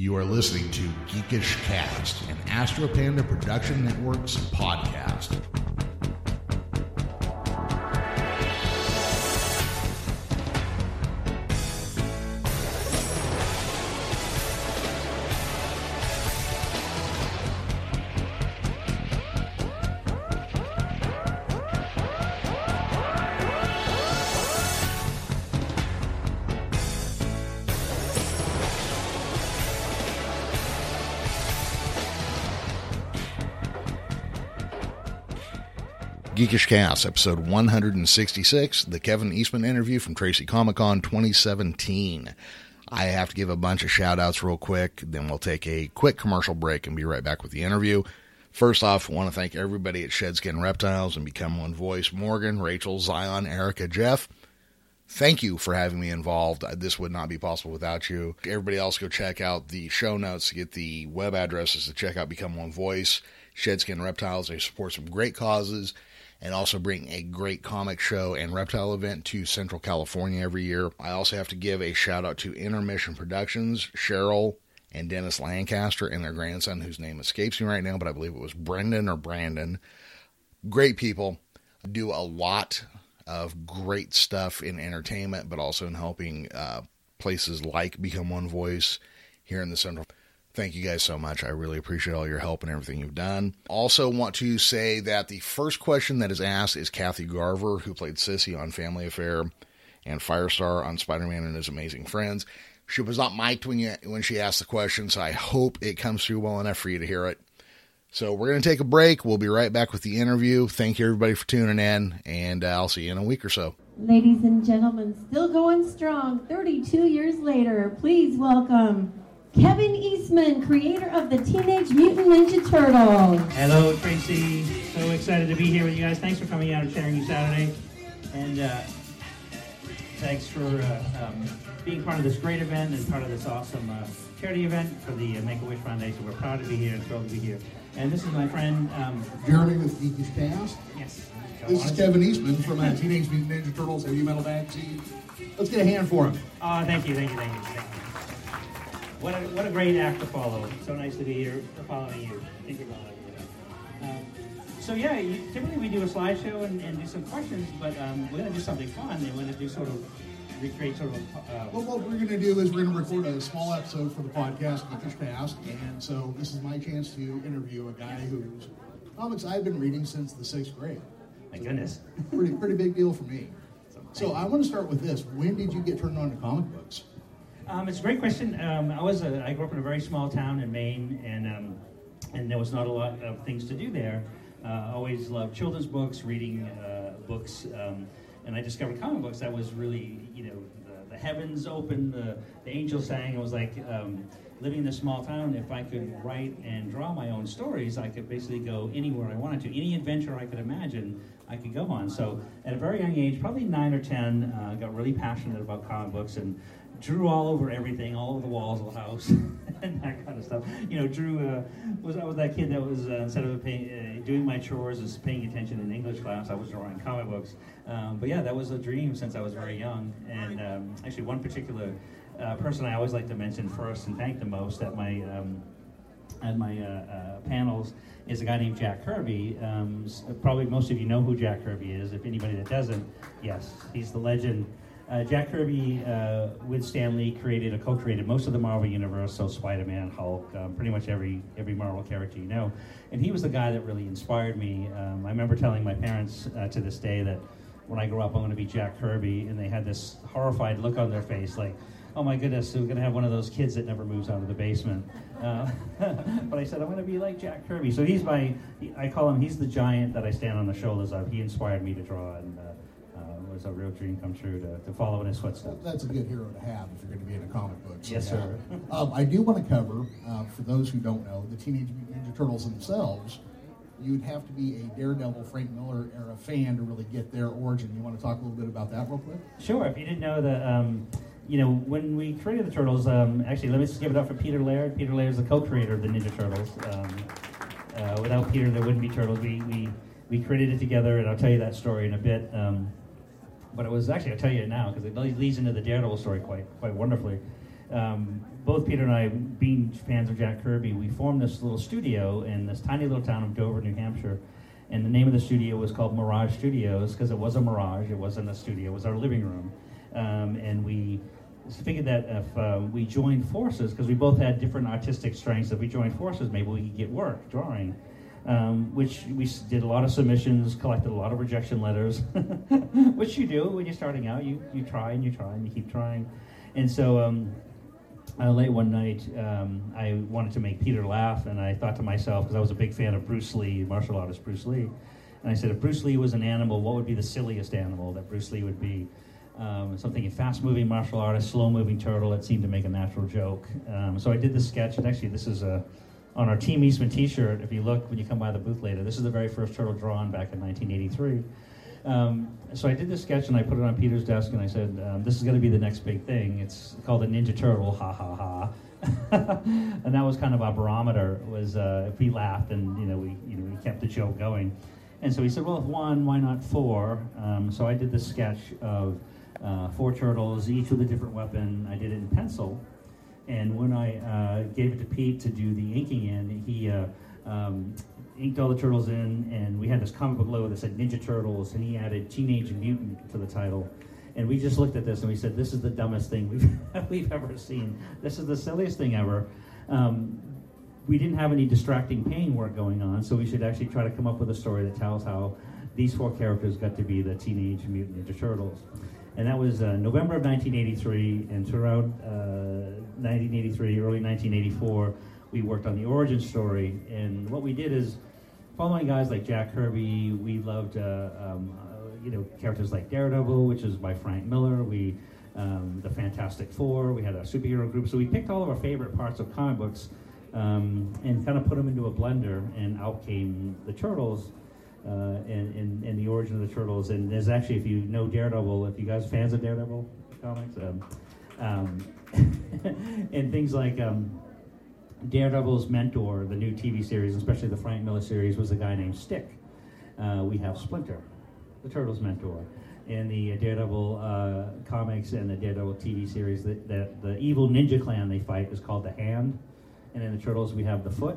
You are listening to Geekish Cast, an Astro Panda Production Network's podcast. Geekish Cast, episode 166, the Kevin Eastman interview from Tracy Comic Con 2017. I have to give a bunch of shout outs real quick, then we'll take a quick commercial break and be right back with the interview. First off, I want to thank everybody at Shedskin Reptiles and Become One Voice Morgan, Rachel, Zion, Erica, Jeff. Thank you for having me involved. This would not be possible without you. Everybody else, go check out the show notes to get the web addresses to check out Become One Voice, Shedskin Reptiles. They support some great causes and also bring a great comic show and reptile event to Central California every year. I also have to give a shout out to Intermission Productions, Cheryl and Dennis Lancaster and their grandson, whose name escapes me right now, but I believe it was Brendan or Brandon. Great people, do a lot of great stuff in entertainment, but also in helping uh, places like Become One Voice here in the Central Thank you guys so much. I really appreciate all your help and everything you've done. Also, want to say that the first question that is asked is Kathy Garver, who played Sissy on Family Affair and Firestar on Spider Man and His Amazing Friends. She was not mic'd when, you, when she asked the question, so I hope it comes through well enough for you to hear it. So, we're going to take a break. We'll be right back with the interview. Thank you, everybody, for tuning in, and uh, I'll see you in a week or so. Ladies and gentlemen, still going strong 32 years later. Please welcome Kevin Eastman, creator of the Teenage Mutant Ninja Turtles. Hello, Tracy. So excited to be here with you guys. Thanks for coming out and sharing your Saturday. And uh, thanks for uh, um, being part of this great event and part of this awesome uh, charity event for the uh, Make-A-Wish Foundation. We're proud to be here and thrilled to be here. And this is my friend... Um, Jeremy with Geekish Cast. Yes. This is Kevin Eastman from uh, Teenage Mutant Ninja Turtles Heavy Metal Magazine. Let's get a hand for him. Oh, thank you, thank you, thank you. Thank you. What a, what a great act to follow. So nice to be here following you. Thank you, um, so yeah, you, typically we do a slideshow and, and do some questions, but um, we're going to do something fun. And we're going to do sort of recreate sort of. Uh, well, what we're going to do is we're going to record a small episode for the podcast, Geekish Cast, and so this is my chance to interview a guy whose comics I've been reading since the sixth grade. My goodness, pretty pretty big deal for me. So I want to start with this: When did you get turned on to comic books? Um, it's a great question. Um, I was a, I grew up in a very small town in Maine, and um, and there was not a lot of things to do there. Uh, always loved children's books, reading uh, books, um, and I discovered comic books. That was really, you know, the, the heavens opened, the, the angels sang. It was like um, living in a small town. If I could write and draw my own stories, I could basically go anywhere I wanted to. Any adventure I could imagine, I could go on. So at a very young age, probably nine or ten, uh, got really passionate about comic books and drew all over everything, all over the walls of the house, and that kind of stuff. You know, Drew uh, was I was that kid that was uh, instead of uh, doing my chores, is paying attention in English class. I was drawing comic books. Um, but yeah, that was a dream since I was very young. And um, actually, one particular uh, person I always like to mention first and thank the most at my um, at my uh, uh, panels is a guy named Jack Kirby. Um, probably most of you know who Jack Kirby is. If anybody that doesn't, yes, he's the legend uh, Jack Kirby uh, with Stan Lee created a co-created most of the Marvel universe, so Spider-Man, Hulk, um, pretty much every every Marvel character you know. And he was the guy that really inspired me. Um, I remember telling my parents uh, to this day that when I grow up, I'm going to be Jack Kirby, and they had this horrified look on their face, like, "Oh my goodness, we're going to have one of those kids that never moves out of the basement." Uh, but I said I'm going to be like Jack Kirby. So he's my, I call him, he's the giant that I stand on the shoulders of. He inspired me to draw and uh, was a real dream come true to, to follow in his footsteps. That's a good hero to have if you're going to be in a comic book. So yes, sir. um, I do want to cover, uh, for those who don't know, the Teenage Mutant Ninja Turtles themselves. You'd have to be a Daredevil Frank Miller era fan to really get their origin. You want to talk a little bit about that real quick? Sure. If you didn't know that, um, you know, when we created the Turtles, um, actually, let me just give it up for Peter Laird. Peter Laird is the co-creator of the Ninja Turtles. Um, uh, without Peter, there wouldn't be Turtles. We, we, we created it together, and I'll tell you that story in a bit. Um, but it was actually I'll tell you now because it leads into the Daredevil story quite quite wonderfully. um, both Peter and I, being fans of Jack Kirby, we formed this little studio in this tiny little town of Dover, New Hampshire. And the name of the studio was called Mirage Studios because it was a mirage. It wasn't a studio. It was our living room. Um, and we figured that if um, we joined forces, because we both had different artistic strengths, if we joined forces, maybe we could get work drawing. Um, which we did a lot of submissions, collected a lot of rejection letters, which you do when you're starting out. You, you try and you try and you keep trying. And so um, uh, late one night, um, I wanted to make Peter laugh, and I thought to myself, because I was a big fan of Bruce Lee, martial artist Bruce Lee, and I said, if Bruce Lee was an animal, what would be the silliest animal that Bruce Lee would be? Um, something a fast-moving martial artist, slow-moving turtle. It seemed to make a natural joke. Um, so I did this sketch, and actually, this is a on our Team Eastman T-shirt. If you look when you come by the booth later, this is the very first turtle drawn back in 1983. Um, so I did this sketch and I put it on Peter's desk and I said, um, "This is going to be the next big thing. It's called a Ninja Turtle." Ha ha ha. and that was kind of our barometer. Was uh, if he laughed and you know we you know we kept the joke going. And so he said, "Well, if one, why not four? Um, so I did this sketch of uh, four turtles, each with a different weapon. I did it in pencil. And when I uh, gave it to Pete to do the inking in, he uh, um, inked all the turtles in, and we had this comic book logo that said Ninja Turtles, and he added Teenage Mutant to the title. And we just looked at this and we said, "This is the dumbest thing we've we've ever seen. This is the silliest thing ever." Um, we didn't have any distracting pain work going on, so we should actually try to come up with a story that tells how these four characters got to be the Teenage Mutant Ninja Turtles. And that was uh, November of 1983, and throughout uh, 1983, early 1984, we worked on the origin story. And what we did is, following guys like Jack Kirby, we loved, uh, um, uh, you know, characters like Daredevil, which is by Frank Miller. We, um, the Fantastic Four. We had a superhero group. So we picked all of our favorite parts of comic books um, and kind of put them into a blender, and out came the Turtles. Uh, and, and, and, the origin of the turtles. And there's actually, if you know Daredevil, if you guys are fans of Daredevil comics, um, um, and things like um, Daredevil's mentor, the new TV series, especially the Frank Miller series, was a guy named Stick. Uh, we have Splinter, the Turtles' mentor. In the Daredevil uh, comics and the Daredevil TV series, that, the, evil ninja clan they fight is called the Hand. And in the Turtles, we have the Foot.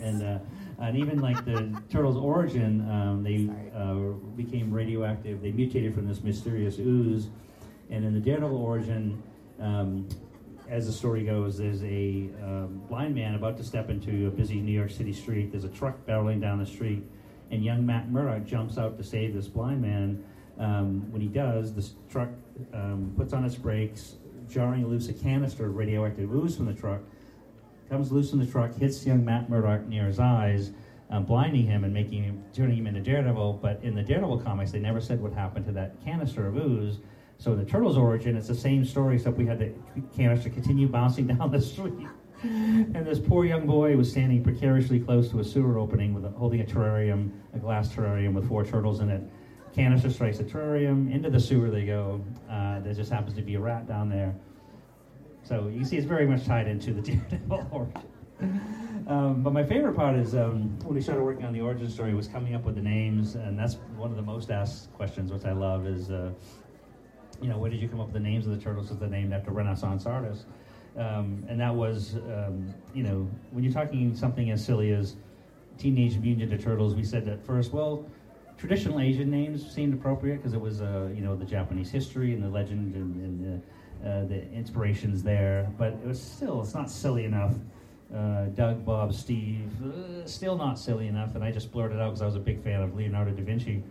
And, uh, and even like the Turtles' origin, um, they uh, became radioactive. They mutated from this mysterious ooze. And in the Daredevil origin, um, as the story goes, there's a um, blind man about to step into a busy New York City street. There's a truck barreling down the street, and young Matt Murdock jumps out to save this blind man. Um, when he does, the truck um, puts on its brakes, jarring loose a canister of radioactive ooze from the truck. Comes loose in the truck, hits young Matt Murdock near his eyes, um, blinding him and making him, turning him into Daredevil. But in the Daredevil comics, they never said what happened to that canister of ooze. So in the Turtles' origin, it's the same story, except we had the canister continue bouncing down the street. and this poor young boy was standing precariously close to a sewer opening with a, holding a terrarium, a glass terrarium with four turtles in it. Canister strikes the terrarium, into the sewer they go. Uh, there just happens to be a rat down there. So you see, it's very much tied into the Daredevil origin. Um, but my favorite part is um, when we started working on the origin story was coming up with the names, and that's one of the most asked questions, which I love, is uh, you know, where did you come up with the names of the turtles? Because they're named after Renaissance artists. Um, and that was, um, you know, when you're talking something as silly as Teenage Mutant Ninja Turtles, we said at first, well, traditional Asian names seemed appropriate because it was, uh, you know, the Japanese history and the legend and, and uh, the inspirations there. But it was still, it's not silly enough. Uh, Doug, Bob, Steve, uh, still not silly enough. And I just blurted out because I was a big fan of Leonardo da Vinci.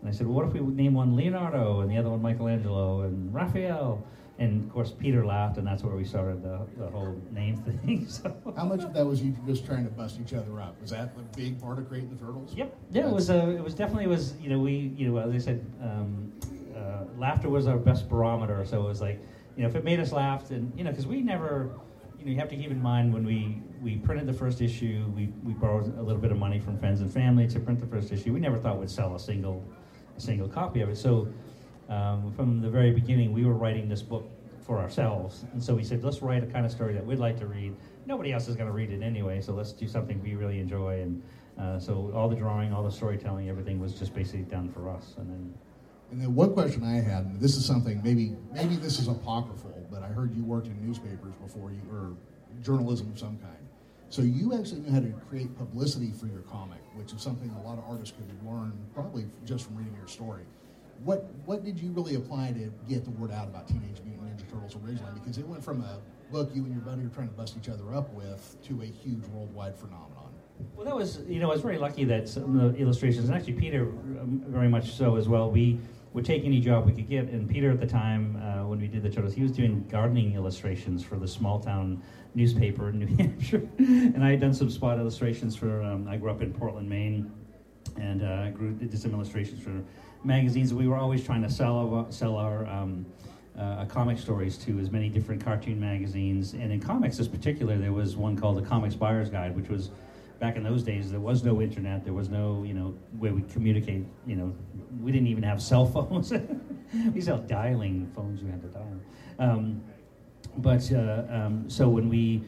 And I said, well, what if we name one Leonardo and the other one Michelangelo and Raphael? And of course, Peter laughed, and that's where we started the, the whole name thing. So. How much of that was you just trying to bust each other up? Was that the big part of creating the turtles? Yep. Yeah, that's... it was. Uh, it was definitely was. You know, we. You know, as I said, um, uh, laughter was our best barometer. So it was like, you know, if it made us laugh, and you know, because we never. You know, you have to keep in mind when we we printed the first issue, we we borrowed a little bit of money from friends and family to print the first issue. We never thought we'd sell a single a single copy of it. So um, from the very beginning, we were writing this book for ourselves. And so we said, let's write a kind of story that we'd like to read. Nobody else is going to read it anyway, so let's do something we really enjoy. And uh, so all the drawing, all the storytelling, everything was just basically done for us. And then, and then one question I had, and this is something maybe maybe this is apocryphal, but I heard you worked in newspapers before you or journalism of some kind. So you actually knew how to create publicity for your comic, which is something a lot of artists could learn probably just from reading your story. What what did you really apply to get the word out about Teenage Mutant Ninja Turtles originally? Because it went from a book you and your buddy were trying to bust each other up with to a huge worldwide phenomenon. Well, that was, you know, I was very lucky that some of the illustrations, and actually Peter um, very much so as well, we would take any job we could get. And Peter at the time, uh, when we did the Turtles, he was doing gardening illustrations for the small town newspaper in New Hampshire. and I had done some spot illustrations for, um, I grew up in Portland, Maine, and uh, I grew, did some illustrations for magazines. We were always trying to sell our, sell our um, uh, comic stories to as many different cartoon magazines. And in comics, in particular, there was one called the Comics Buyer's Guide, which was back in those days. There was no internet. There was no, you know, way we communicate. You know, we didn't even have cell phones. we have dialing phones. We had to dial. Um, but uh, um, so when we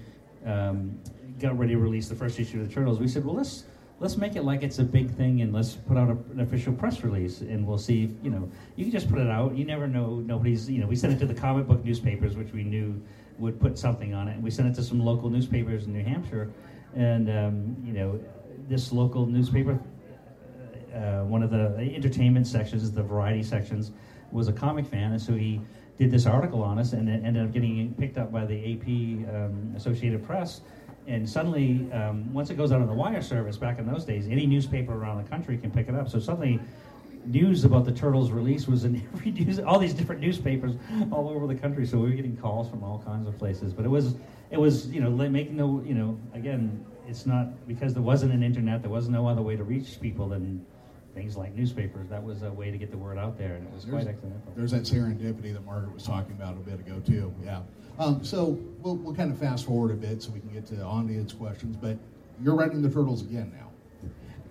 um, got ready to release the first issue of the Turtles, we said, well, let's let's make it like it's a big thing and let's put out a, an official press release and we'll see if, you know you can just put it out you never know nobody's you know we sent it to the comic book newspapers which we knew would put something on it and we sent it to some local newspapers in new hampshire and um, you know this local newspaper uh, one of the entertainment sections the variety sections was a comic fan and so he did this article on us and it ended up getting picked up by the ap um, associated press and suddenly, um, once it goes out on the wire service, back in those days, any newspaper around the country can pick it up. So suddenly, news about the Turtles release was in every news, all these different newspapers all over the country. So we were getting calls from all kinds of places. But it was, it was, you know, making the, you know, again, it's not because there wasn't an internet, there was no other way to reach people than things like newspapers. That was a way to get the word out there, and it was there's, quite accidental. There's that serendipity that Margaret was talking about a bit ago too. Yeah. Um, so we'll, we'll kind of fast forward a bit so we can get to audience questions. But you're writing the turtles again now.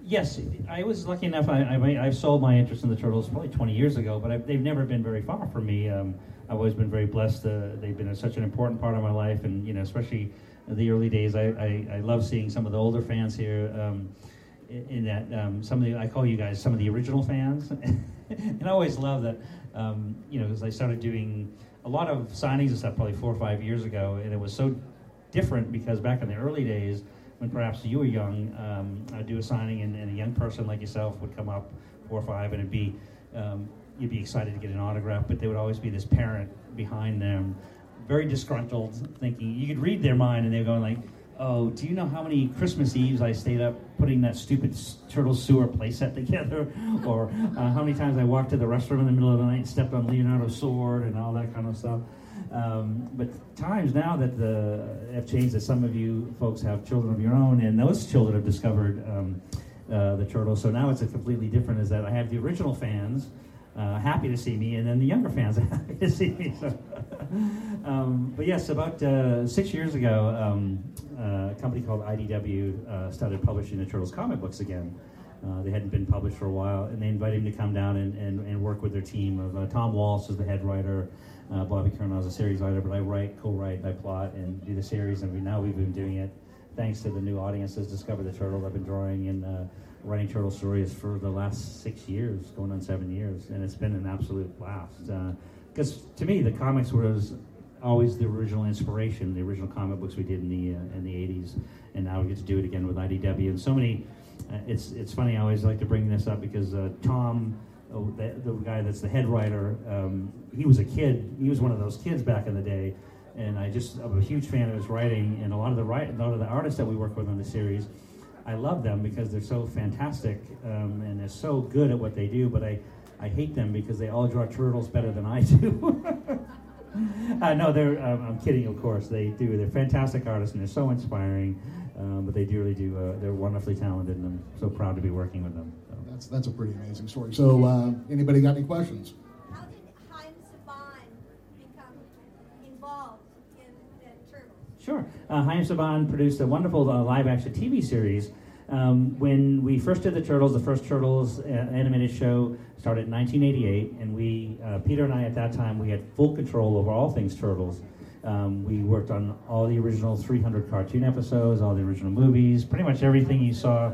Yes, I was lucky enough. I, I, I sold my interest in the turtles probably 20 years ago, but I, they've never been very far from me. Um, I've always been very blessed. Uh, they've been a, such an important part of my life, and you know, especially the early days. I, I, I love seeing some of the older fans here. Um, in that um, some of the I call you guys some of the original fans, and I always love that. Um, you know, as I started doing a lot of signings and stuff probably four or five years ago, and it was so different because back in the early days, when perhaps you were young, um, I'd do a signing, and, and, a young person like yourself would come up, four or five, and it'd be um, you'd be excited to get an autograph, but there would always be this parent behind them, very disgruntled, thinking you could read their mind, and they're going like oh, do you know how many Christmas Eves I stayed up putting that stupid turtle sewer playset together? or uh, how many times I walked to the restroom in the middle of the night and stepped on Leonardo's sword and all that kind of stuff. Um, but times now that the have changed, that some of you folks have children of your own, and those children have discovered um, uh, the turtle. So now it's a completely different. Is that I have the original fans uh, happy to see me, and then the younger fans are happy to see me. So, um, but yes, about uh, six years ago, um, uh, a company called IDW uh, started publishing the Turtles comic books again. Uh, they hadn't been published for a while, and they invited me to come down and, and, and work with their team of uh, Tom Waltz is the head writer, Bobby Curnow is a series writer, but I write, co-write, I plot, and do the series, and we, now we've been doing it thanks to the new audiences discover the turtle. I've been drawing and writing turtle stories for the last six years, going on seven years, and it's been an absolute blast. Because uh, to me, the comics was always the original inspiration, the original comic books we did in the uh, in the '80s, and now we get to do it again with IDW. And so many, uh, it's it's funny. I always like to bring this up because uh, Tom. Oh, the, the, guy that's the head writer, um, he was a kid. He was one of those kids back in the day, and I just I'm a huge fan of his writing. And a lot of the write, a lot of the artists that we work with on the series, I love them because they're so fantastic um, and they're so good at what they do, but I, I hate them because they all draw turtles better than I do. uh, no, they're. Um, I'm kidding, of course. They do. They're fantastic artists and they're so inspiring. Um, but they do really do. Uh, they're wonderfully talented, and I'm so proud to be working with them. So. That's that's a pretty amazing story. So, uh, anybody got any questions? How did Haim Saban become involved in the Turtles? Sure. Uh, Haim Saban produced a wonderful uh, live-action TV series um, when we first did the Turtles, the first Turtles uh, animated show started in 1988, and we, uh, Peter and I, at that time, we had full control over all things Turtles. Um, we worked on all the original 300 cartoon episodes, all the original movies, pretty much everything you saw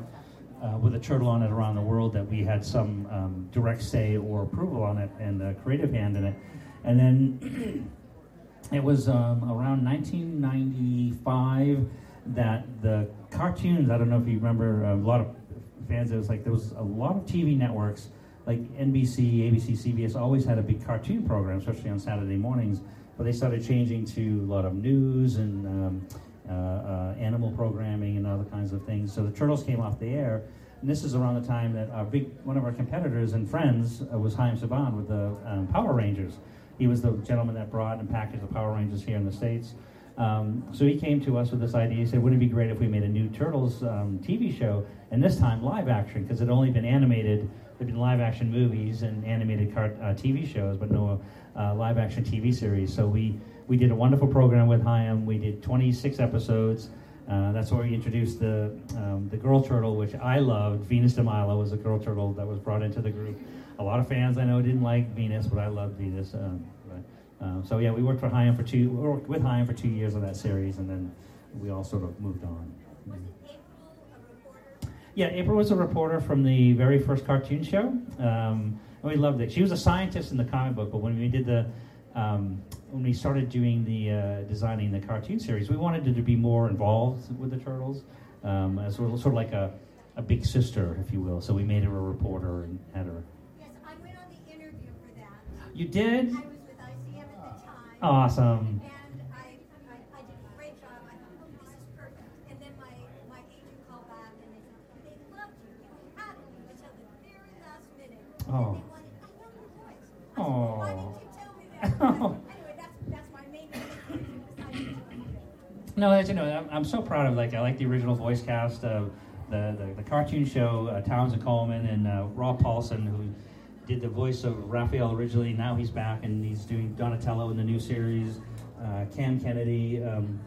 uh, with a turtle on it around the world that we had some um, direct say or approval on it and a creative hand in it. And then it was um, around 1995 that the cartoons. I don't know if you remember a lot of fans. It was like there was a lot of TV networks like NBC, ABC, CBS always had a big cartoon program, especially on Saturday mornings. But they started changing to a lot of news and um, uh, uh, animal programming and other kinds of things. So the Turtles came off the air, and this is around the time that our big one of our competitors and friends uh, was Haim Saban with the um, Power Rangers. He was the gentleman that brought and packaged the Power Rangers here in the states. Um, so he came to us with this idea. He said, "Wouldn't it be great if we made a new Turtles um, TV show, and this time live action, because it had only been animated." There've been live action movies and animated uh, TV shows, but no uh, live action TV series. So we, we did a wonderful program with Haim. We did 26 episodes. Uh, that's where we introduced the um, the girl turtle, which I loved. Venus de Milo was a girl turtle that was brought into the group. A lot of fans I know didn't like Venus, but I loved Venus. Um, um, so yeah, we worked for for two, worked with Haim for two years on that series, and then we all sort of moved on. Yeah, April was a reporter from the very first cartoon show. Um, and we loved it. She was a scientist in the comic book, but when we did the um, when we started doing the uh, designing the cartoon series, we wanted her to be more involved with the turtles, um, as sort of, sort of like a, a big sister, if you will. So we made her a reporter and had her. Yes, I went on the interview for that. You did? Awesome. And I, I, I did a great job. I thought, oh, this is perfect. And then my, my agent called back and they said, they loved you. You had it until the very last minute. Oh. And they wanted, I know your voice. I said, well, why didn't you tell me that? anyway, that's, that's my main reason besides you telling me. No, as you know, I'm, I'm so proud of like I like the original voice cast of the, the, the cartoon show, uh, Townsend Coleman and uh, Rob Paulsen, who did the voice of Raphael originally. Now he's back and he's doing Donatello in the new series. Uh, Cam Kennedy. Um,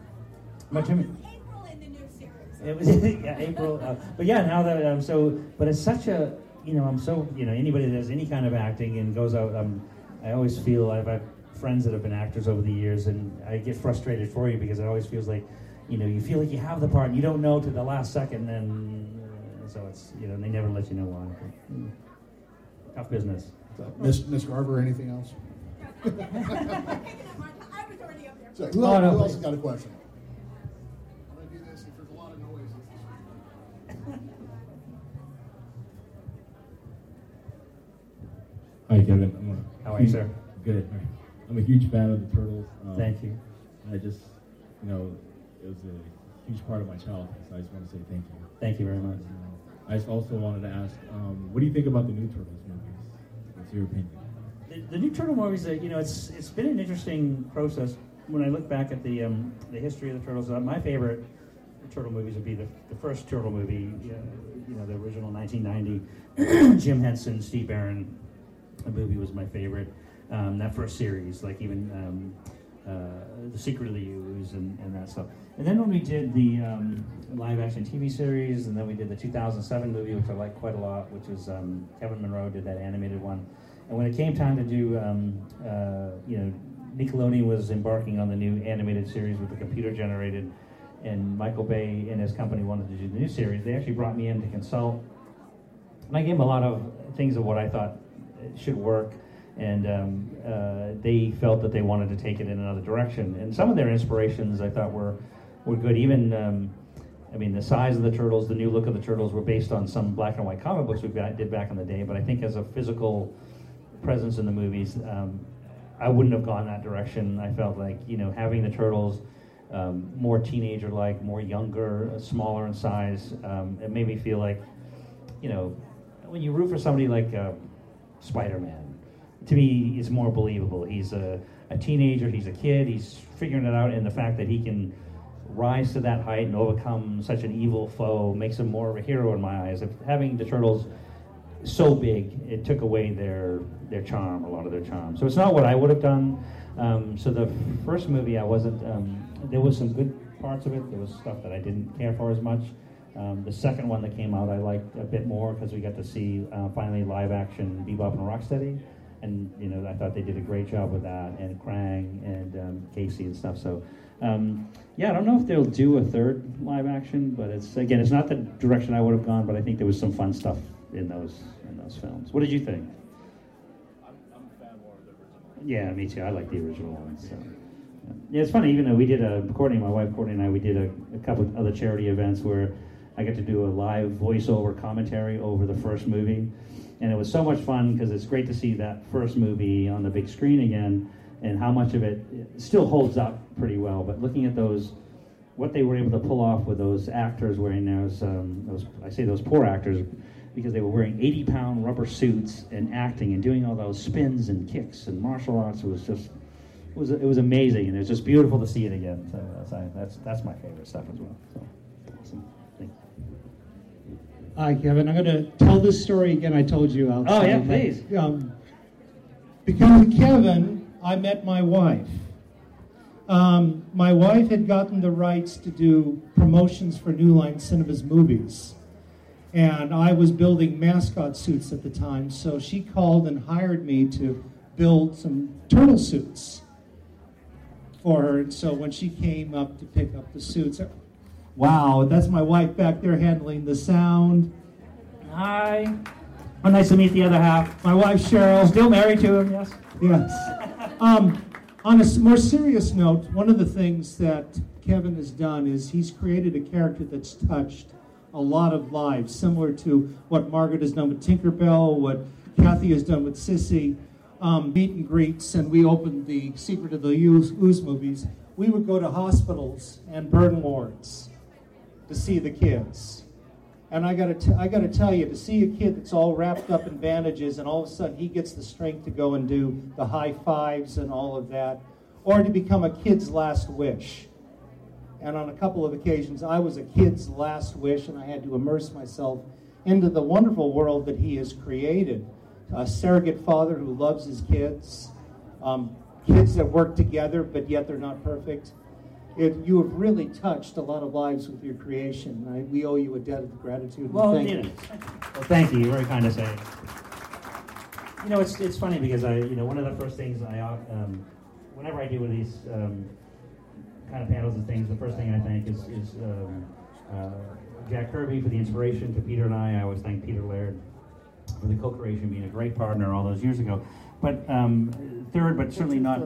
to April in the new series. it was yeah, April, uh, but yeah, now that um, so, but it's such a you know I'm so you know anybody that does any kind of acting and goes out, um, I always feel I've had friends that have been actors over the years, and I get frustrated for you because it always feels like you know you feel like you have the part, and you don't know to the last second, and uh, so it's you know they never let you know why. Tough business. So, Miss Miss Garver, anything else? Picking up my- I was already up there. So, who, Oh, else, no, who else please. has got a question? I'm going to do this if there's a lot of noise. Hi, Kevin. I'm a How are you, huge- sir? Good. I'm a huge fan of the Turtles. Um, Thank you. I just, you know, it was a huge part of my childhood, so I just want to say thank you. Thank you very much. Um, I just also wanted to ask, um, what do you think about the new Turtles movies? What's your opinion? The, the new Turtle movies, uh, you know, it's it's been an interesting process. When I look back at the um, the history of the Turtles, uh, my favorite Turtle movies would be the, the first Turtle movie, uh, you know, the original 1990, Jim Henson, Steve Barron. The movie was my favorite. Um, that first series, like even um, the Secret of the Ooze and, and that stuff. And then when we did the um, live action TV series, and then we did the 2007 movie, which I like quite a lot, which was um, Kevin Munroe did that animated one. And when it came time to do, um, uh, you know, Nickelodeon was embarking on the new animated series with the computer generated, and Michael Bay and his company wanted to do the new series. They actually brought me in to consult, and I gave them a lot of things of what I thought should work. And um, uh, they felt that they wanted to take it in another direction. And some of their inspirations I thought were were good. Even um, I mean, the size of the turtles, the new look of the turtles were based on some black and white comic books we did back in the day. But I think as a physical presence in the movies, um, I wouldn't have gone that direction. I felt like you know having the turtles um, more teenager-like, more younger, smaller in size. Um, it made me feel like you know when you root for somebody like uh, Spider-Man, to me, it's more believable. He's a, a teenager. He's a kid. He's figuring it out, and the fact that he can rise to that height and overcome such an evil foe makes him more of a hero in my eyes. Having the turtles so big, it took away their their charm, a lot of their charm. So it's not what I would have done. Um, so the first movie, I wasn't. Um, there was some good parts of it. There was stuff that I didn't care for as much. Um, the second one that came out, I liked a bit more because we got to see uh, finally live action Bebop and Rocksteady, and you know I thought they did a great job with that, and Krang and um, Casey and stuff. So. Um, yeah, I don't know if they'll do a third live action, but it's again, it's not the direction I would have gone. But I think there was some fun stuff in those in those films. What did you think? I'm, I'm a fan more of the original. Yeah, me too. I like the original one. So, Yeah, it's funny. Even though we did a Courtney, my wife Courtney and I, we did a, a couple of other charity events where I got to do a live voiceover commentary over the first movie, and it was so much fun because it's great to see that first movie on the big screen again, and how much of it still holds up pretty well. But looking at those, what they were able to pull off with those actors wearing those, um, those I say those poor actors because they were wearing 80 pound rubber suits and acting and doing all those spins and kicks and martial arts it was just it was it was amazing and it was just beautiful to see it again. So that's I, that's that's my favorite stuff as well. So. Hi, Kevin. I'm going to tell this story again. I told you outside. Oh, yeah, but, please. Um, because of Kevin, I met my wife. Um, my wife had gotten the rights to do promotions for New Line Cinema's movies. And I was building mascot suits at the time, so she called and hired me to build some turtle suits for her. And so when she came up to pick up the suits, wow, that's my wife back there handling the sound. Hi. Oh, nice to meet the other half. My wife Cheryl. Still married to him, yes. Yes. Um, on a more serious note, one of the things that Kevin has done is he's created a character that's touched a lot of lives, similar to what Margaret has done with Tinkerbell, what Kathy has done with Sissy. Um, meet and greets, and we opened the Secret of the Ooze, Ooze movies. We would go to hospitals and burn wards to see the kids. And I gotta, t- I gotta tell you, to see a kid that's all wrapped up in bandages and all of a sudden he gets the strength to go and do the high fives and all of that, or to become a kid's last wish. And on a couple of occasions, I was a kid's last wish, and I had to immerse myself into the wonderful world that he has created. A surrogate father who loves his kids, um, kids that work together, but yet they're not perfect. It, you have really touched a lot of lives with your creation. I, we owe you a debt of gratitude. Well, thank you know, well, thank you. You're very kind to say. You know, it's it's funny because I, you know, one of the first things I, um, whenever I do one of these um, kind of panels and things, the first thing I thank is is um, uh, Jack Kirby for the inspiration to Peter and I. I always thank Peter Laird for the co-creation, being a great partner all those years ago. But um, third, but certainly not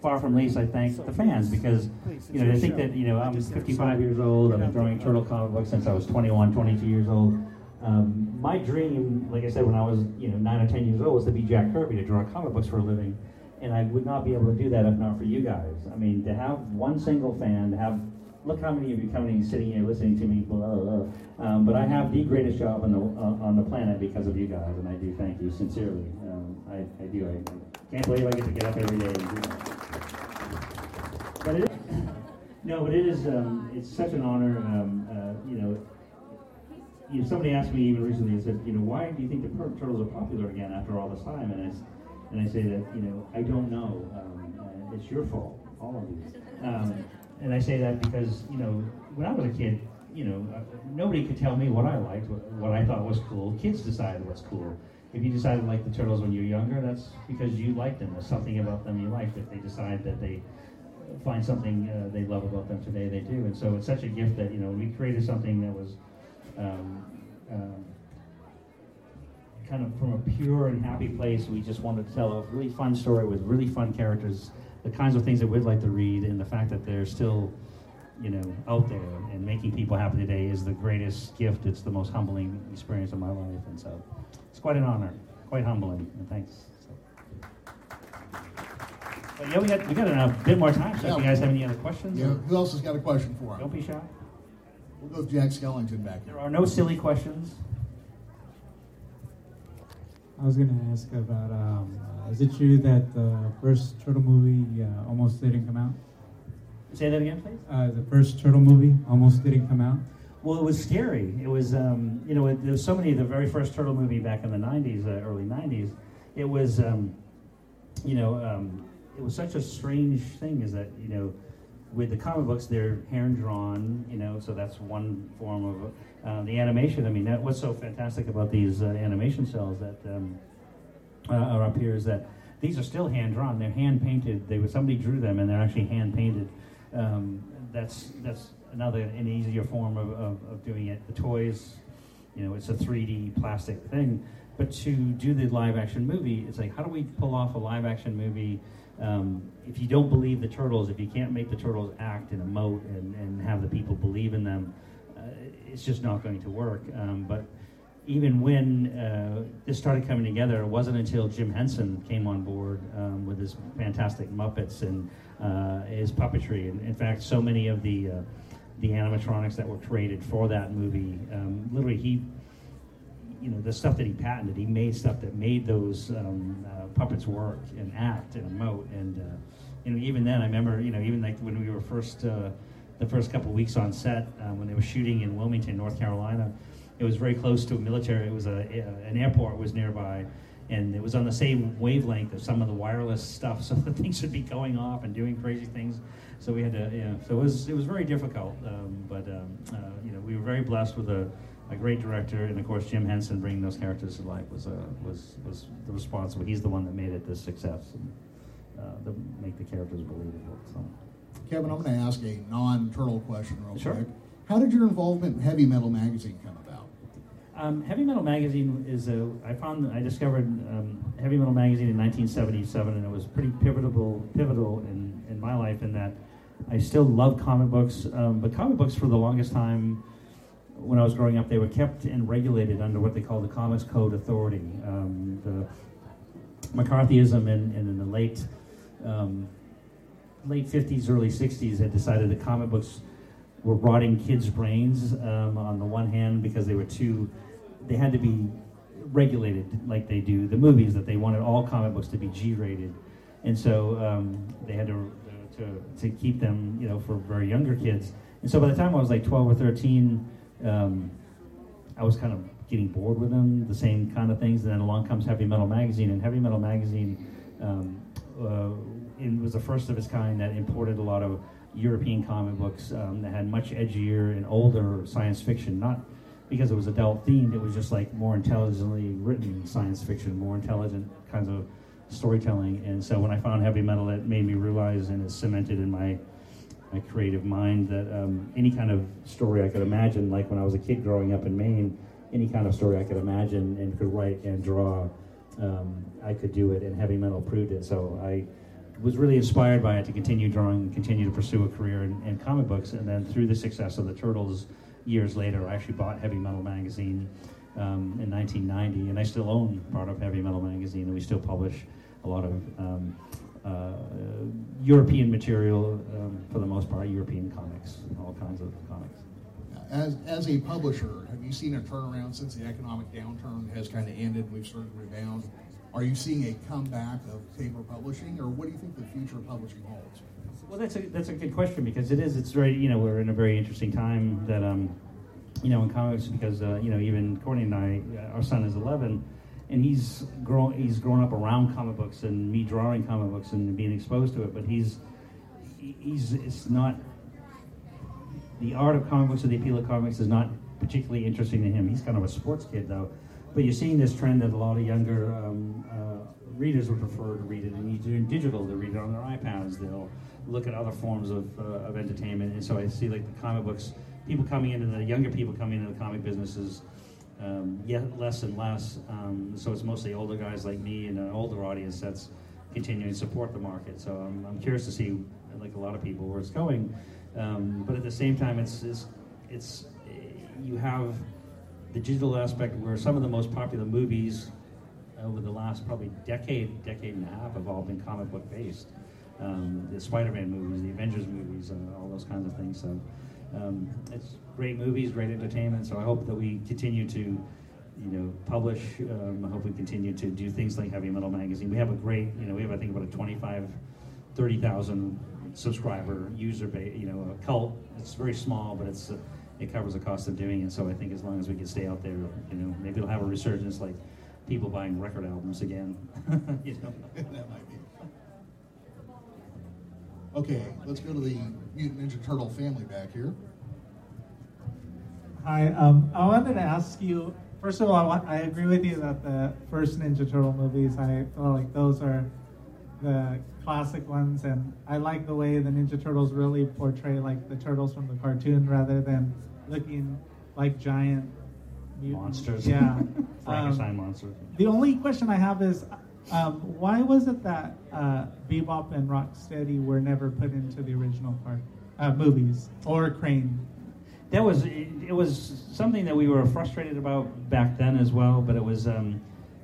far from least, I thank the fans because you know I think that you know I'm 55 years old. I've been drawing turtle comic books since I was 21, 22 years old. Um, my dream, like I said, when I was you know nine or 10 years old, was to be Jack Kirby to draw comic books for a living, and I would not be able to do that if not for you guys. I mean, to have one single fan, to have look how many of you coming sitting here listening to me, blah, blah, blah. Um, but I have the greatest job on the uh, on the planet because of you guys, and I do thank you sincerely. Um, I, I do. I, I can't believe I get to get up every day and do that. No, but it is. Um, it's such an honor. Um, uh, you know, you know, somebody asked me even recently. and said, you know, why do you think the turtles are popular again after all this time? And I and I say that you know, I don't know. Um, uh, it's your fault, all of you. Um, and I say that because you know, when I was a kid, you know, uh, nobody could tell me what I liked, what, what I thought was cool. Kids decide what's cool. If you decided to like the turtles when you were younger, that's because you liked them. There's something about them you liked. If they decide that they find something uh, they love about them today, they do. And so it's such a gift that you know we created something that was um, um, kind of from a pure and happy place. We just wanted to tell a really fun story with really fun characters, the kinds of things that we'd like to read, and the fact that they're still, you know, out there and making people happy today is the greatest gift. It's the most humbling experience of my life, and so it's quite an honor, quite humbling, and thanks. So. But yeah, we got we got a bit more time. So if you guys have any other questions, Yeah, who else has got a question for him? don't be shy. We'll go with Jack Skellington back there. There are no silly questions. I was going to ask about um, uh, is it true that the first turtle movie uh, almost didn't come out? Say that again, please. Uh, the first turtle movie almost didn't come out. Well, it was scary. It was, um, you know, it, there was so many. The very first turtle movie back in the '90s, uh, early '90s, it was, um, you know, um, it was such a strange thing. Is that you know, with the comic books, they're hand drawn. You know, so that's one form of uh, the animation. I mean, that, what's so fantastic about these uh, animation cells that um, uh, are up here is that these are still hand drawn. They're hand painted. They were somebody drew them, and they're actually hand painted. Um, that's that's another an easier form of, of, of doing it. The toys, you know, it's a 3D plastic thing. But to do the live action movie, it's like how do we pull off a live action movie um, if you don't believe the turtles, if you can't make the turtles act and emote and, and have the people believe in them, uh, it's just not going to work. Um, but even when uh, this started coming together, it wasn't until Jim Henson came on board um, with his fantastic Muppets and uh, his puppetry. And in fact, so many of the uh, the animatronics that were created for that movie, um, literally he, you know, the stuff that he patented, he made stuff that made those um, uh, puppets work and act and emote. And uh, you know, even then, I remember, you know, even like when we were first uh, the first couple weeks on set when they were shooting in Wilmington, North Carolina it was very close to a military. It was a, an airport was nearby, and it was on the same wavelength of some of the wireless stuff. So the things would be going off and doing crazy things. So we had to, you know, so it was it was very difficult. Um, but um, uh, you know, we were very blessed with a, a great director, and of course Jim Henson bringing those characters to life was uh, was was the responsible. He's the one that made it the success and uh, the, make the characters believable. So. Kevin, I'm going to ask a non-turtle question real sure. quick. How did your involvement in Heavy Metal magazine come about? Um, Heavy Metal Magazine is a. I found I discovered um, Heavy Metal Magazine in 1977, and it was pretty pivotal, pivotal in, in my life in that I still love comic books, um, but comic books for the longest time when I was growing up, they were kept and regulated under what they call the Comics Code Authority. Um, the McCarthyism in, in, the late um, late 50s, early 60s had decided that comic books were rotting kids' brains um, on the one hand because they were too they had to be regulated like they do the movies that they wanted all comic books to be G-rated, and so um, they had to, to to keep them you know for very younger kids. And so by the time I was like 12 or 13, um, I was kind of getting bored with them, the same kind of things. And then along comes Heavy Metal Magazine, and Heavy Metal Magazine um, uh, it was the first of its kind that imported a lot of European comic books um, that had much edgier and older science fiction, not because it was adult themed, it was just like more intelligently written science fiction, more intelligent kinds of storytelling. And so when I found heavy metal, it made me realize and it cemented in my my creative mind that um, any kind of story I could imagine, like when I was a kid growing up in Maine, any kind of story I could imagine and could write and draw, um, I could do it, and heavy metal proved it. So I was really inspired by it to continue drawing, continue to pursue a career in, in comic books, and then through the success of the Turtles years later, I actually bought Heavy Metal magazine um, in 1990, and I still own part of Heavy Metal magazine, and we still publish a lot of um, uh, European material um, for the most part, European comics, all kinds of comics. As, as a publisher, have you seen a turnaround since the economic downturn has kind of ended and we've started to rebound? Are you seeing a comeback of paper publishing, or what do you think the future of publishing holds? Well, that's a that's a good question because it is. It's very you know we're in a very interesting time that um, you know in comics because uh, you know even Courtney and I, our son is 11, and he's grown he's grown up around comic books and me drawing comic books and being exposed to it, but he's he's it's not the art of comic books or the appeal of comics is not particularly interesting to him. He's kind of a sports kid though, but you're seeing this trend that a lot of younger um, uh, readers would prefer to read it in digital. They read it on their iPads. They'll look at other forms of, uh, of entertainment. And so I see like the comic books, people coming into the younger people coming into the comic businesses, um, yet less and less. Um, so it's mostly older guys like me and an older audience that's continuing to support the market. So I'm, I'm curious to see, like a lot of people, where it's going. Um, but at the same time, it's, it's, it's you have the digital aspect where some of the most popular movies over the last probably decade, decade and a half have all been comic book based um, the Spider-Man movies, the Avengers movies, uh, all those kinds of things. So um, it's great movies, great entertainment. So I hope that we continue to, you know, publish. Um, I hope we continue to do things like Heavy Metal Magazine. We have a great, you know, we have I think about a 25, 30,000 subscriber user base. You know, a cult. It's very small, but it's uh, it covers the cost of doing it. So I think as long as we can stay out there, you know, maybe it'll have a resurgence like people buying record albums again. you know? that might be. Okay, let's go to the Mutant Ninja Turtle family back here. Hi, um, I wanted to ask you. First of all, I, want, I agree with you that the first Ninja Turtle movies, I feel like those are the classic ones, and I like the way the Ninja Turtles really portray like the turtles from the cartoon rather than looking like giant mutants. monsters. Yeah, Frankenstein um, monsters. The only question I have is, Um, why was it that uh, Bebop and Rocksteady were never put into the original part uh, movies or Krang? That was it, it was something that we were frustrated about back then as well, but it was um,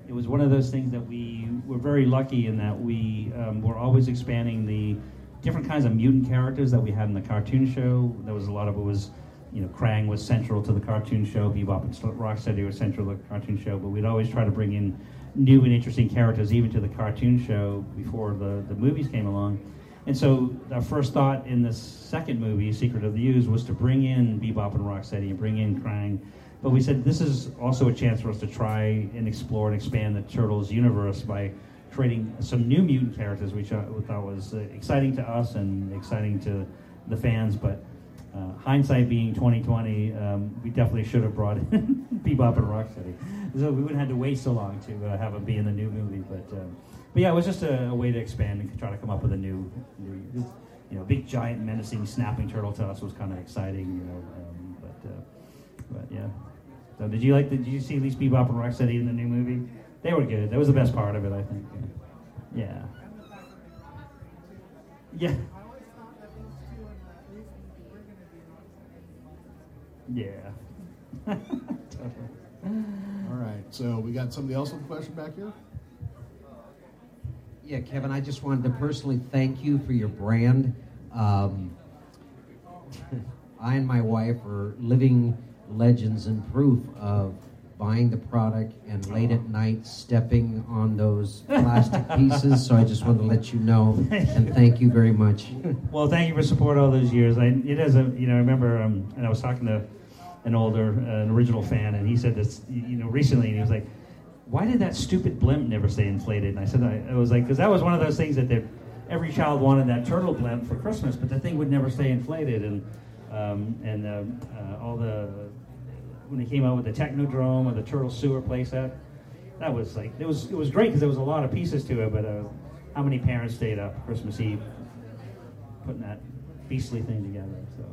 it was one of those things that we were very lucky in that we um, were always expanding the different kinds of mutant characters that we had in the cartoon show. There was a lot of it was you know, Krang was central to the cartoon show, Bebop and Rocksteady were central to the cartoon show, but we'd always try to bring in new and interesting characters even to the cartoon show before the, the movies came along. And so our first thought in the second movie, Secret of the Ooze, was to bring in Bebop and Rocksteady and bring in Krang. But we said this is also a chance for us to try and explore and expand the Turtles universe by creating some new mutant characters, which I thought was uh, exciting to us and exciting to the fans. But uh, hindsight being 2020, um, we definitely should have brought in Bebop and Rocksteady. So we wouldn't have to wait so long to uh, have them be in the new movie. But, um, but yeah, it was just a, a, way to expand and try to come up with a new, new you know, big, giant, menacing, snapping turtle to us was kind of exciting, you know. Um, but, uh, but yeah. So did you like? The, did you see at least Bebop and Rocksteady in the new movie? They were good. That was the best part of it, I think. Yeah. Yeah. Yeah. All right. So we got somebody else with a question back here. Yeah, Kevin, I just wanted to personally thank you for your brand. Um, I and my wife are living legends and proof of buying the product and late at night stepping on those plastic pieces. So I just wanted to let you know and thank you very much. well, thank you for support all those years. I, it is a, you know, I remember, um, and I was talking to an older, uh, an original fan, and he said this, you know, recently, and he was like, "Why did that stupid blimp never stay inflated?" And I said, I, I was like, because that was one of those things that every child wanted that turtle blimp for Christmas, but the thing would never stay inflated, and um, and uh, uh, all the when they came out with the Technodrome or the Turtle Sewer playset, that was like it was it was great because there was a lot of pieces to it, but uh, how many parents stayed up Christmas Eve putting that beastly thing together? So.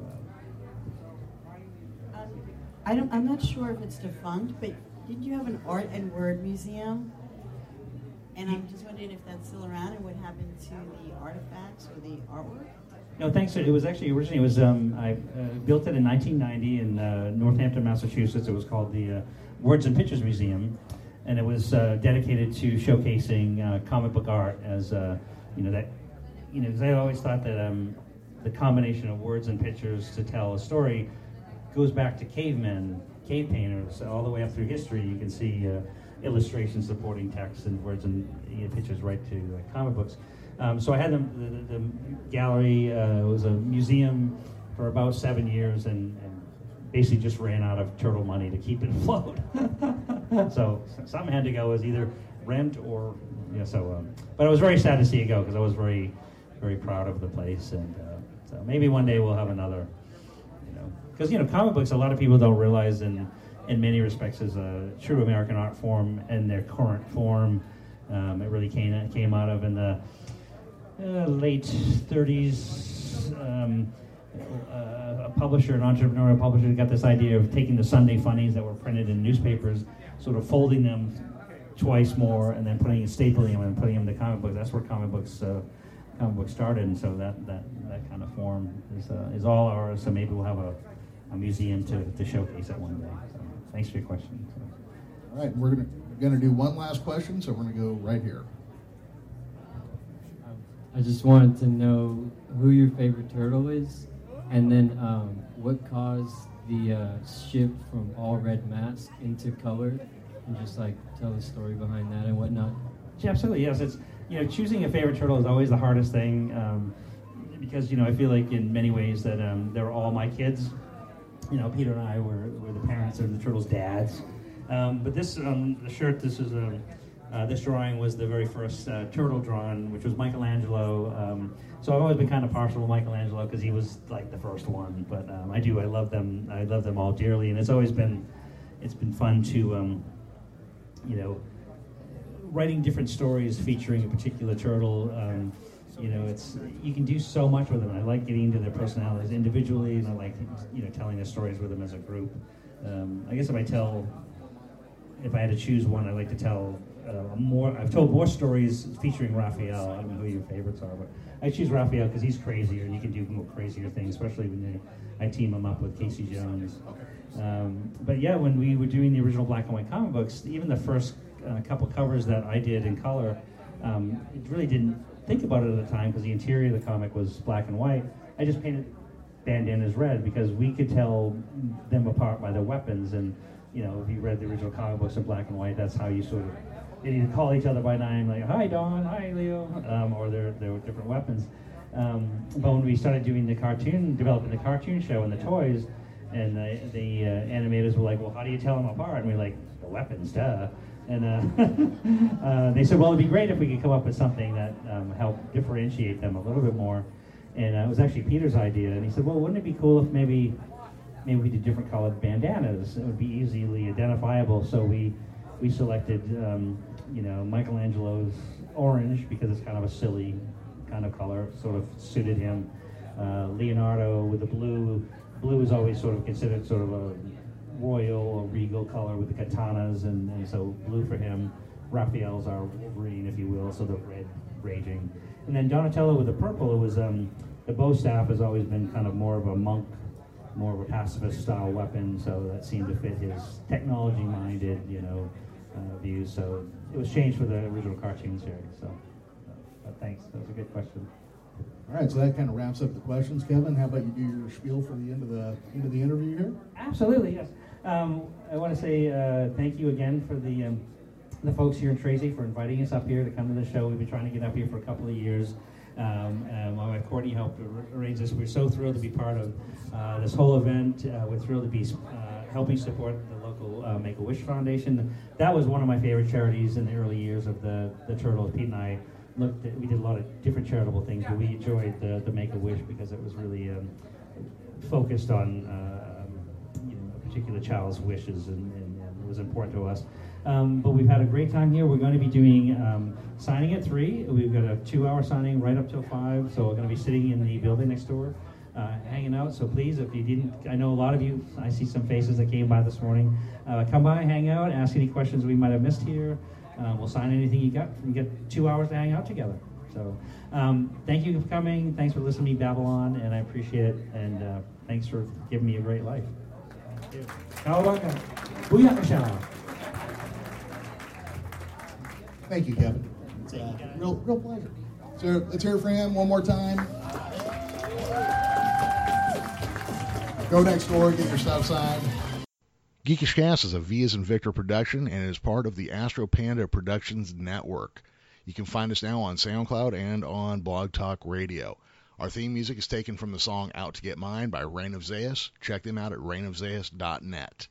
I don't, I'm not sure if it's defunct, but didn't you have an art and word museum? And I'm just wondering if that's still around and what happened to the artifacts or the artwork? No, thanks. It was actually originally it was um, I uh, built it in 1990 in uh, Northampton, Massachusetts. It was called the uh, Words and Pictures Museum, and it was uh, dedicated to showcasing uh, comic book art as uh, you know that you know because I always thought that um, the combination of words and pictures to tell a story goes back to cavemen, cave painters, all the way up through history. You can see uh, illustrations supporting text and words and you know, pictures right to uh, comic books. Um, so I had the, the, the gallery, uh, was a museum for about seven years and, and, basically just ran out of turtle money to keep it afloat. so some had to go as either rent or, yeah, so, um, but I was very sad to see it go because I was very, very proud of the place. And uh, so maybe one day we'll have another because you know comic books a lot of people don't realize in in many respects is a true American art form in their current form. Um, it really came came out of in the uh, late 30s. Um, uh, a publisher, an entrepreneurial publisher, got this idea of taking the Sunday funnies that were printed in newspapers, sort of folding them twice more, and then putting stapling them and putting them in the comic books. That's where comic books uh, comic books started, and so that that that kind of form is uh, is all ours. So maybe we'll have a a museum to, to showcase it one day. So thanks for your question. All right, we're gonna gonna do one last question, so we're gonna go right here. I just wanted to know who your favorite turtle is, and then um, what caused the uh, shift from all red mask into color, and just like tell the story behind that and whatnot. Yeah, absolutely. Yes, it's you know choosing a favorite turtle is always the hardest thing um, because you know I feel like in many ways that um, they're all my kids you know, Peter and I were, were the parents of the Turtles' dads. Um, but this, um, the shirt, this is a, um, uh, this drawing was the very first uh, turtle drawing, which was Michelangelo. Um, so I've always been kind of partial to Michelangelo because he was like the first one. But um, I do, I love them, I love them all dearly, and it's always been, it's been fun to, um, you know, writing different stories featuring a particular turtle. You know, it's you can do so much with them. I like getting into their personalities individually, and I like you know telling their stories with them as a group. Um, I guess if I tell, if I had to choose one, I like to tell uh, more. I've told more stories featuring Raphael. I don't know who your favorites are, but I choose Raphael because he's crazier and he can do more crazier things, especially when they, I team him up with Casey Jones. Um, but yeah, when we were doing the original black and white comic books, even the first uh, couple covers that I did in color, um, it really didn't think about it at the time because the interior of the comic was black and white. I just painted bandanas red because we could tell them apart by their weapons. And you know, if you read the original comic books in black and white, that's how you sort of they either call each other by name, like "Hi Don," "Hi Leo," um, or they're they're different weapons. Um, but when we started doing the cartoon, developing the cartoon show and the toys, and the, the uh, animators were like, "Well, how do you tell them apart?" And we are like, "The weapons, duh." And uh, uh, they said, "Well, it'd be great if we could come up with something that um, helped differentiate them a little bit more." And uh, it was actually Peter's idea, and he said, "Well, wouldn't it be cool if maybe maybe we did different colored bandanas? It would be easily identifiable." So we we selected, um, you know, Michelangelo's orange because it's kind of a silly kind of color, sort of suited him. Uh, Leonardo with the blue. Blue is always sort of considered sort of a royal or regal color with the katanas, and, and so blue for him. Raphael's our Wolverine, if you will, so the red raging. And then Donatello with the purple, it was um, the bow staff has always been kind of more of a monk, more of a pacifist style weapon, so that seemed to fit his technology minded, you know, uh, views. So it was changed for the original cartoon series. So, uh, but thanks, that was a good question. All right, so that kind of wraps up the questions, Kevin. How about you do your spiel for the end of the end of the interview here? Absolutely, yes. Um, I want to say uh, thank you again for the um, the folks here in Tracy for inviting us up here to come to the show. We've been trying to get up here for a couple of years. Um, my wife Courtney helped arrange this. We're so thrilled to be part of uh, this whole event. Uh, we're thrilled to be uh, helping support the local uh, Make a Wish Foundation. That was one of my favorite charities in the early years of the the Turtles. Pete and I looked. At, we did a lot of different charitable things, but we enjoyed the, the Make a Wish because it was really um, focused on uh, you know a particular child's wishes and, and, and it was important to us. Um, but we've had a great time here. We're going to be doing um, signing at 3. We've got a two hour signing right up till 5. So we're going to be sitting in the building next door, uh, hanging out. So please, if you didn't, I know a lot of you, I see some faces that came by this morning. Uh, come by, hang out, ask any questions we might have missed here. Uh, we'll sign anything you got. We get two hours to hang out together. So um, thank you for coming. Thanks for listening to me, Babylon, and I appreciate it. And uh, thanks for giving me a great life. Thank you, Kevin. It's a real, real pleasure. So let's hear it for him one more time. Go next door, get your stuff signed. Geekish Cast is a V as in Victor production and is part of the Astro Panda Productions Network. You can find us now on SoundCloud and on Blog Talk Radio. Our theme music is taken from the song Out to Get Mine by Reign of Zeus. Check them out at reignofzeus.net.